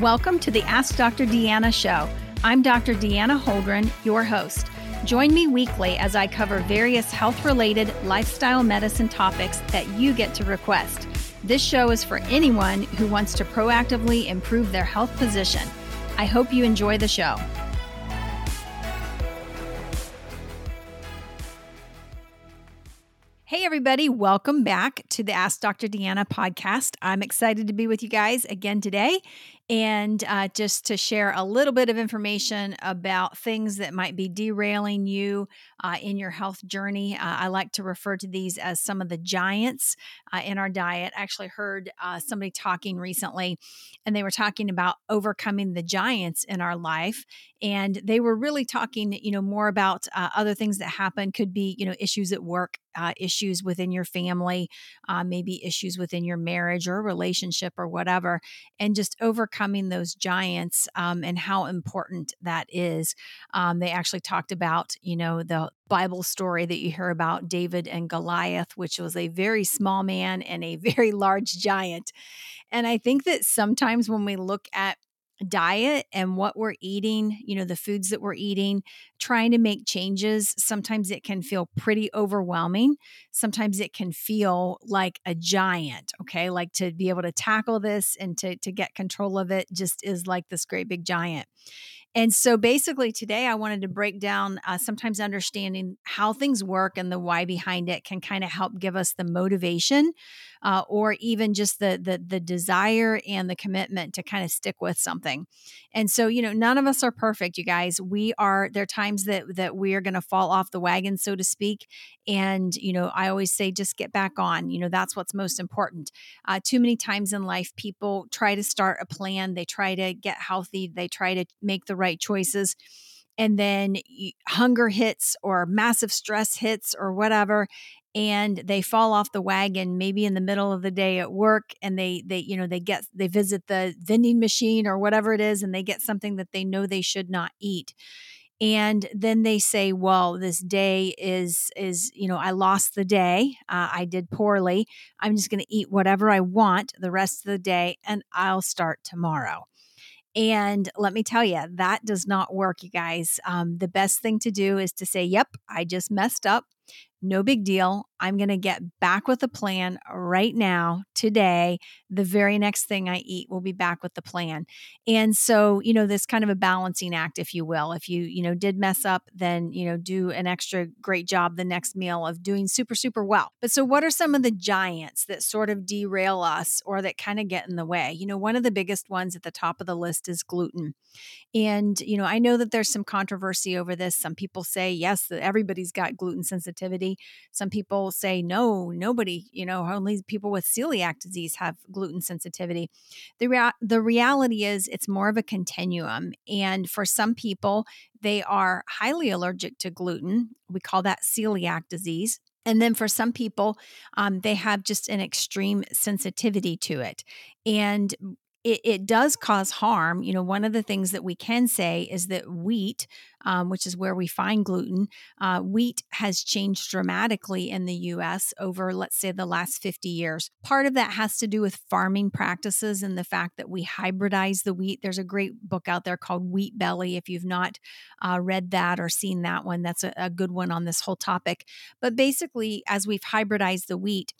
Welcome to the Ask Dr. Deanna show. I'm Dr. Deanna Holdren, your host. Join me weekly as I cover various health related lifestyle medicine topics that you get to request. This show is for anyone who wants to proactively improve their health position. I hope you enjoy the show. Hey, everybody, welcome back to the Ask Dr. Deanna podcast. I'm excited to be with you guys again today and uh, just to share a little bit of information about things that might be derailing you uh, in your health journey. Uh, I like to refer to these as some of the giants uh, in our diet. I actually heard uh, somebody talking recently, and they were talking about overcoming the giants in our life. And they were really talking, you know, more about uh, other things that happen. Could be, you know, issues at work, issues within your family, maybe issues within your marriage or relationship or whatever, and just overcome overcoming those giants um, and how important that is. Um, they actually talked about, you know, the Bible story that you hear about David and Goliath, which was a very small man and a very large giant. And I think that sometimes when we look at diet and what we're eating, you know, the foods that we're eating, trying to make changes, sometimes it can feel pretty overwhelming. Sometimes it can feel like a giant, okay? Like to be able to tackle this and to to get control of it just is like this great big giant. And so basically, today I wanted to break down uh, sometimes understanding how things work and the why behind it can kind of help give us the motivation uh, or even just the, the, the desire and the commitment to kind of stick with something. And so, you know, none of us are perfect, you guys. We are, there are times that, that we are going to fall off the wagon, so to speak. And, you know, I always say just get back on. You know, that's what's most important. Uh, too many times in life, people try to start a plan, they try to get healthy, they try to make the right choices and then hunger hits or massive stress hits or whatever and they fall off the wagon maybe in the middle of the day at work and they they you know they get they visit the vending machine or whatever it is and they get something that they know they should not eat. And then they say well this day is is you know i lost the day uh, i did poorly. I'm just going to eat whatever i want the rest of the day and i'll start tomorrow. And let me tell you, that does not work, you guys. Um, the best thing to do is to say, Yep, I just messed up no big deal. I'm going to get back with a plan right now, today. The very next thing I eat will be back with the plan. And so, you know, this kind of a balancing act, if you will. If you, you know, did mess up, then, you know, do an extra great job the next meal of doing super, super well. But so, what are some of the giants that sort of derail us or that kind of get in the way? You know, one of the biggest ones at the top of the list is gluten. And, you know, I know that there's some controversy over this. Some people say, yes, that everybody's got gluten sensitivity. Some people say, no, nobody, you know, only people with celiac disease have gluten sensitivity. The, rea- the reality is it's more of a continuum. And for some people, they are highly allergic to gluten. We call that celiac disease. And then for some people, um, they have just an extreme sensitivity to it. And it, it, does cause harm. You know, one of the things that we can say is that wheat, um, which is where we find gluten, uh, wheat has changed dramatically in the US over, let's say, the last 50 years. Part of that has to do with farming practices and the fact that we hybridize the wheat. There's a great book out there called Wheat Belly. If you've not uh, read that or seen that one, that's a, a good one on this whole topic. But basically, as we've hybridized the wheat,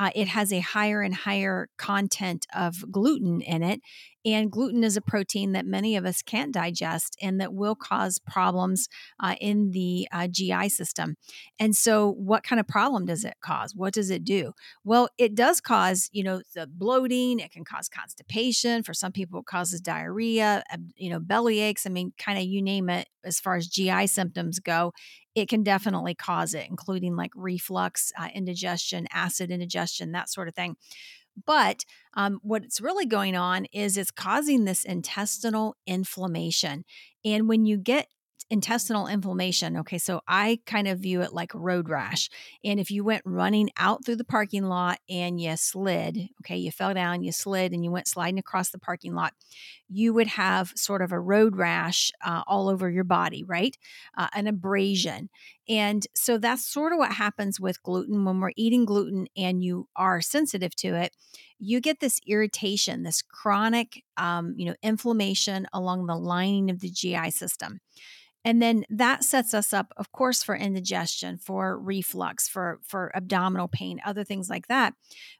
uh, it has a higher and higher content of gluten in it. And gluten is a protein that many of us can't digest and that will cause problems uh, in the uh, GI system. And so, what kind of problem does it cause? What does it do? Well, it does cause, you know, the bloating, it can cause constipation. For some people, it causes diarrhea, you know, belly aches. I mean, kind of you name it as far as GI symptoms go it can definitely cause it, including like reflux, uh, indigestion, acid indigestion, that sort of thing. But um, what's really going on is it's causing this intestinal inflammation. And when you get intestinal inflammation. Okay, so I kind of view it like road rash. And if you went running out through the parking lot and you slid, okay, you fell down, you slid, and you went sliding across the parking lot, you would have sort of a road rash uh, all over your body, right? Uh, an abrasion. And so that's sort of what happens with gluten when we're eating gluten and you are sensitive to it. You get this irritation, this chronic, um, you know, inflammation along the lining of the GI system. And then that sets us up, of course, for indigestion, for reflux, for, for abdominal pain, other things like that.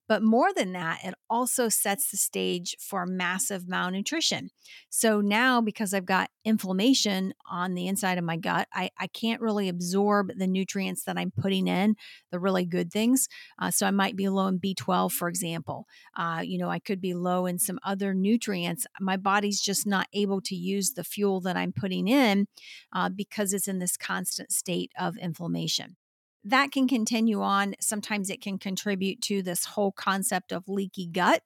But more than that, it also sets the stage for massive malnutrition. So now, because I've got inflammation on the inside of my gut, I, I can't really absorb the nutrients that I'm putting in, the really good things. Uh, so I might be low in B12, for example. Uh, you know, I could be low in some other nutrients. My body's just not able to use the fuel that I'm putting in uh, because it's in this constant state of inflammation that can continue on. Sometimes it can contribute to this whole concept of leaky gut,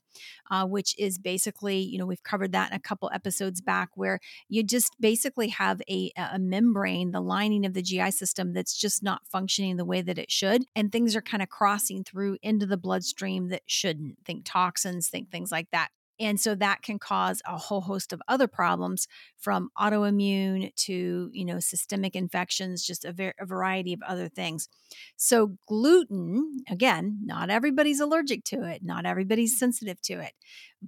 uh, which is basically, you know, we've covered that in a couple episodes back, where you just basically have a, a membrane, the lining of the GI system that's just not functioning the way that it should. And things are kind of crossing through into the bloodstream that shouldn't. Think toxins, think things like that. And so that can cause a whole host of other problems from autoimmune to, you know, systemic infections, just a, ver- a, variety of other things. So gluten, again, not everybody's allergic to it, not everybody's mm. sensitive to it.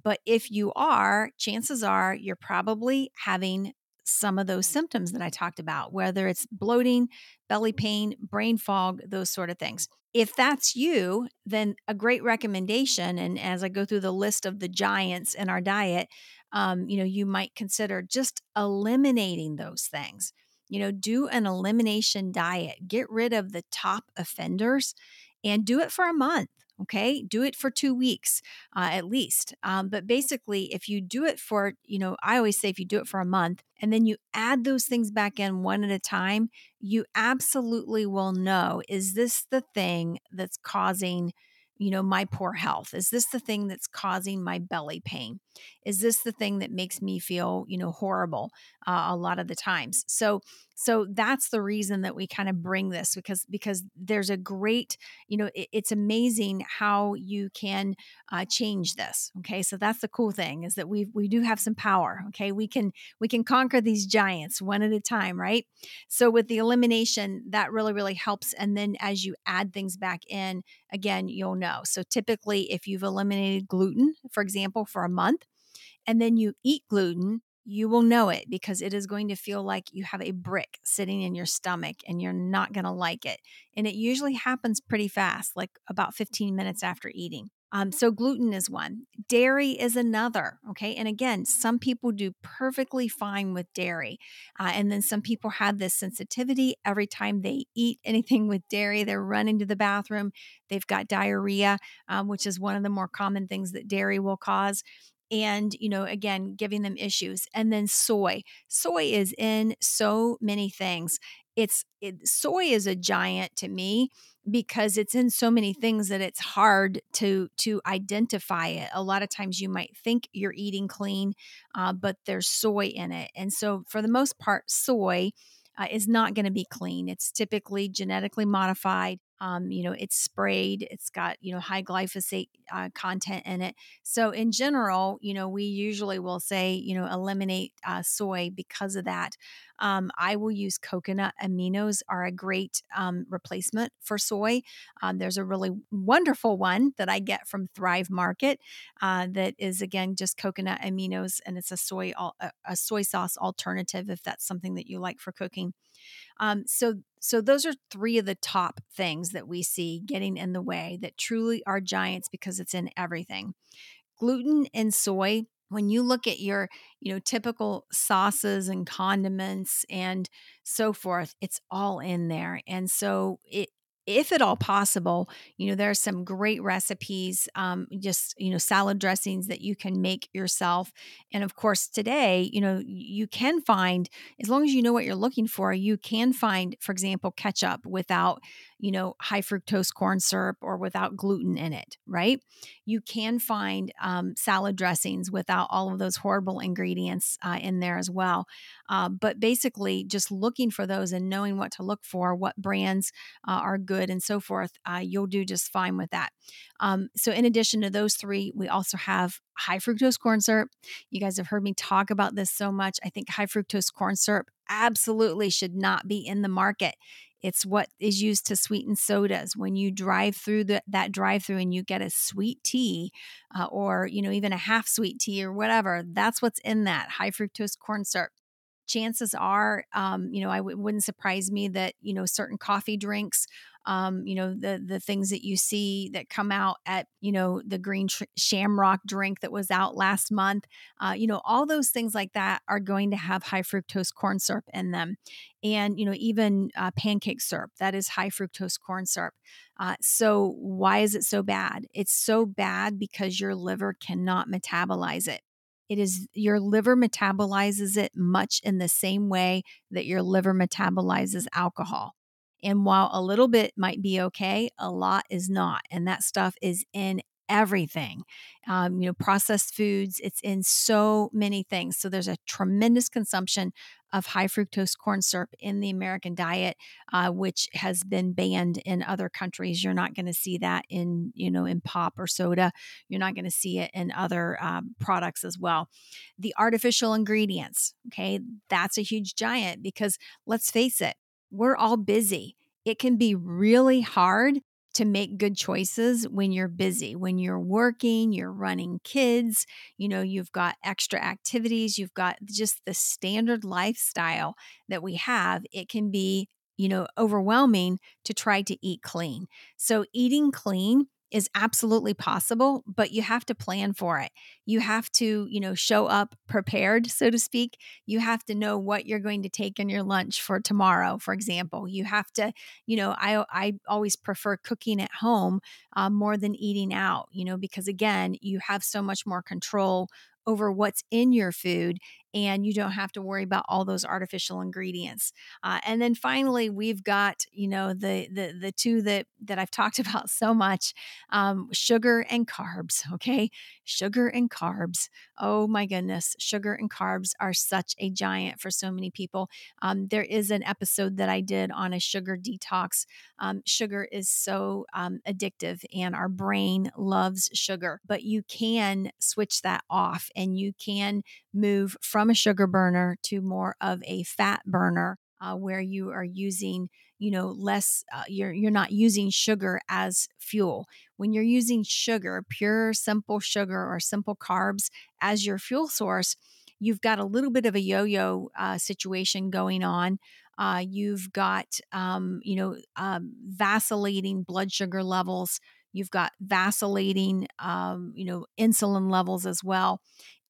But if you are, chances are you're probably having some of those symptoms that I talked about, whether it's bloating, belly pain, brain fog, those sort of things. If that's you, then a great recommendation, and as I go through the list of the giants in our diet, um, you know, you might consider just eliminating those things. You know, do an elimination diet, get rid of the top offenders and do it for a month Okay, do it for two weeks uh, at least. Um, but basically, if you do it for, you know, I always say if you do it for a month and then you add those things back in one at a time, you absolutely will know is this the thing that's causing you know, my poor health? Is this the thing that's causing my belly pain? Is this the thing that makes me feel, you know, horrible uh, a lot of the times? So, so that's the reason that we kind of bring this because because there's a great, you know, it, it's amazing how you can uh, change this. Okay, so that's the cool thing is that we we do have some power. Okay, we can we can conquer these giants one at a time, right? So with the elimination, that really really helps. And then as you add things back in, again, you'll know. So typically, if you've eliminated gluten, for example, for a month, and then you eat gluten, you will know it because it is going to feel like you have a brick sitting in your stomach and you're not going to like it. And it usually happens pretty fast, like about 15 minutes after eating. Um, so, gluten is one, dairy is another. Okay. And again, some people do perfectly fine with dairy. Uh, and then some people have this sensitivity. Every time they eat anything with dairy, they're running to the bathroom. They've got diarrhea, um, which is one of the more common things that dairy will cause and you know again giving them issues and then soy. Soy is in so many things. It's it, soy is a giant to me because it's in so many things that it's hard to to identify it. A lot of times you might think you're eating clean uh, but there's soy in it and so for the most part soy uh, is not going to be clean. It's typically genetically modified um, you know, it's sprayed. It's got you know high glyphosate uh, content in it. So in general, you know, we usually will say you know eliminate uh, soy because of that. Um, I will use coconut aminos are a great um, replacement for soy. Um, there's a really wonderful one that I get from Thrive Market uh, that is again just coconut aminos, and it's a soy a soy sauce alternative if that's something that you like for cooking. Um, so so those are three of the top things that we see getting in the way that truly are giants because it's in everything. Gluten and soy when you look at your you know typical sauces and condiments and so forth it's all in there and so it if at all possible, you know, there are some great recipes, um, just, you know, salad dressings that you can make yourself. And of course, today, you know, you can find, as long as you know what you're looking for, you can find, for example, ketchup without, you know, high fructose corn syrup or without gluten in it, right? You can find um, salad dressings without all of those horrible ingredients uh, in there as well. Uh, but basically, just looking for those and knowing what to look for, what brands uh, are good, and so forth, uh, you'll do just fine with that. Um, so, in addition to those three, we also have high fructose corn syrup. You guys have heard me talk about this so much. I think high fructose corn syrup absolutely should not be in the market. It's what is used to sweeten sodas. When you drive through the, that drive through and you get a sweet tea uh, or, you know, even a half sweet tea or whatever, that's what's in that high fructose corn syrup chances are, um, you know, I w- wouldn't surprise me that you know certain coffee drinks, um, you know, the the things that you see that come out at you know the green tr- shamrock drink that was out last month, uh, you know, all those things like that are going to have high fructose corn syrup in them, and you know even uh, pancake syrup that is high fructose corn syrup. Uh, so why is it so bad? It's so bad because your liver cannot metabolize it. It is your liver metabolizes it much in the same way that your liver metabolizes alcohol. And while a little bit might be okay, a lot is not. And that stuff is in everything. Um, you know, processed foods, it's in so many things. So there's a tremendous consumption of high fructose corn syrup in the American diet, uh, which has been banned in other countries. You're not going to see that in, you know, in pop or soda. You're not going to see it in other um, products as well. The artificial ingredients, okay, that's a huge giant because let's face it, we're all busy. It can be really hard to make good choices when you're busy, when you're working, you're running kids, you know, you've got extra activities, you've got just the standard lifestyle that we have. It can be, you know, overwhelming to try to eat clean. So, eating clean is absolutely possible, but you have to plan for it. You have to, you know, show up prepared, so to speak. You have to know what you're going to take in your lunch for tomorrow, for example. You have to, you know, I I always prefer cooking at home uh, more than eating out, you know, because again, you have so much more control over what's in your food and you don't have to worry about all those artificial ingredients. Uh, and then finally, we've got you know the the the two that that I've talked about so much, um, sugar and carbs. Okay, sugar and carbs. Oh my goodness, sugar and carbs are such a giant for so many people. Um, there is an episode that I did on a sugar detox. Um, sugar is so um, addictive, and our brain loves sugar, but you can switch that off, and you can move from a sugar burner to more of a fat burner uh, where you are using you know less uh, you're you're not using sugar as fuel. When you're using sugar pure simple sugar or simple carbs as your fuel source you've got a little bit of a yo-yo uh, situation going on. Uh, you've got um, you know um, vacillating blood sugar levels you've got vacillating um, you know insulin levels as well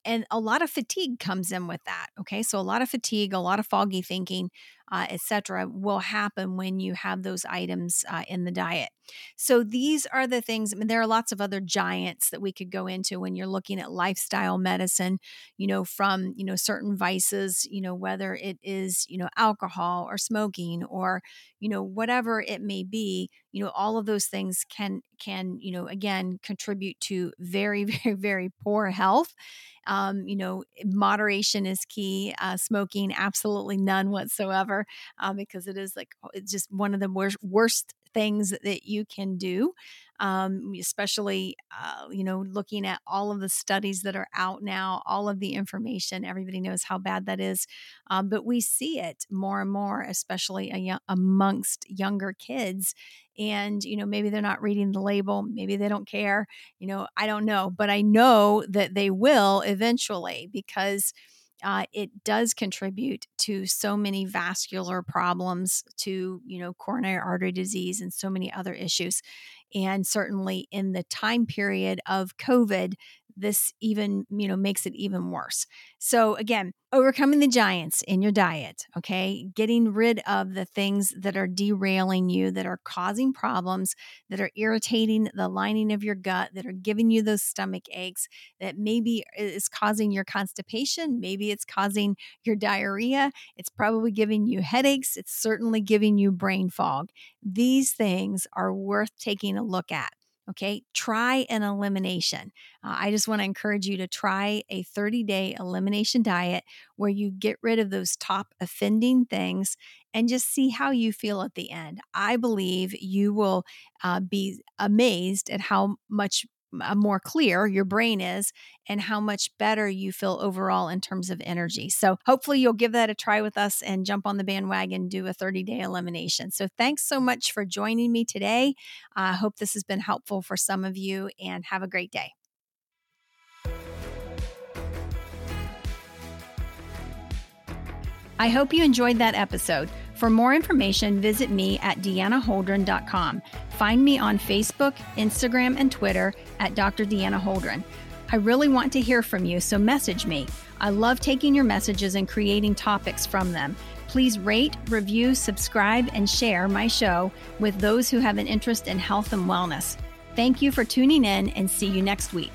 and a lot of fatigue comes in with that okay? So a lot of fatigue a lot of foggy thinking uh, etc will happen when you have those items uh, in the diet so these are the things i mean there are lots of other giants that we could go into when you're looking at lifestyle medicine you know from you know certain vices you know whether it is you know alcohol or smoking or you know whatever it may be you know all of those things can can you know again contribute to very very very poor health um, you know, moderation is key. Uh, smoking, absolutely none whatsoever, uh, because it is like it's just one of the worst worst things that you can do um, especially uh, you know looking at all of the studies that are out now all of the information everybody knows how bad that is um, but we see it more and more especially amongst younger kids and you know maybe they're not reading the label maybe they don't care you know i don't know but i know that they will eventually because uh, it does contribute to so many vascular problems, to you know coronary artery disease, and so many other issues. And certainly in the time period of COVID, this even, you know, makes it even worse. So again, overcoming the giants in your diet, okay? Getting rid of the things that are derailing you, that are causing problems, that are irritating the lining of your gut, that are giving you those stomach aches, that maybe is causing your constipation, maybe it's causing your diarrhea, it's probably giving you headaches, it's certainly giving you brain fog. These things are worth taking a look at. Okay, try an elimination. Uh, I just want to encourage you to try a 30 day elimination diet where you get rid of those top offending things and just see how you feel at the end. I believe you will uh, be amazed at how much more clear your brain is and how much better you feel overall in terms of energy. So, hopefully, you'll give that a try with us and jump on the bandwagon, do a 30 day elimination. So, thanks so much for joining me today. I uh, hope this has been helpful for some of you and have a great day. I hope you enjoyed that episode. For more information, visit me at deannaholdren.com. Find me on Facebook, Instagram, and Twitter at Dr. Deanna Holdren. I really want to hear from you, so message me. I love taking your messages and creating topics from them. Please rate, review, subscribe, and share my show with those who have an interest in health and wellness. Thank you for tuning in and see you next week.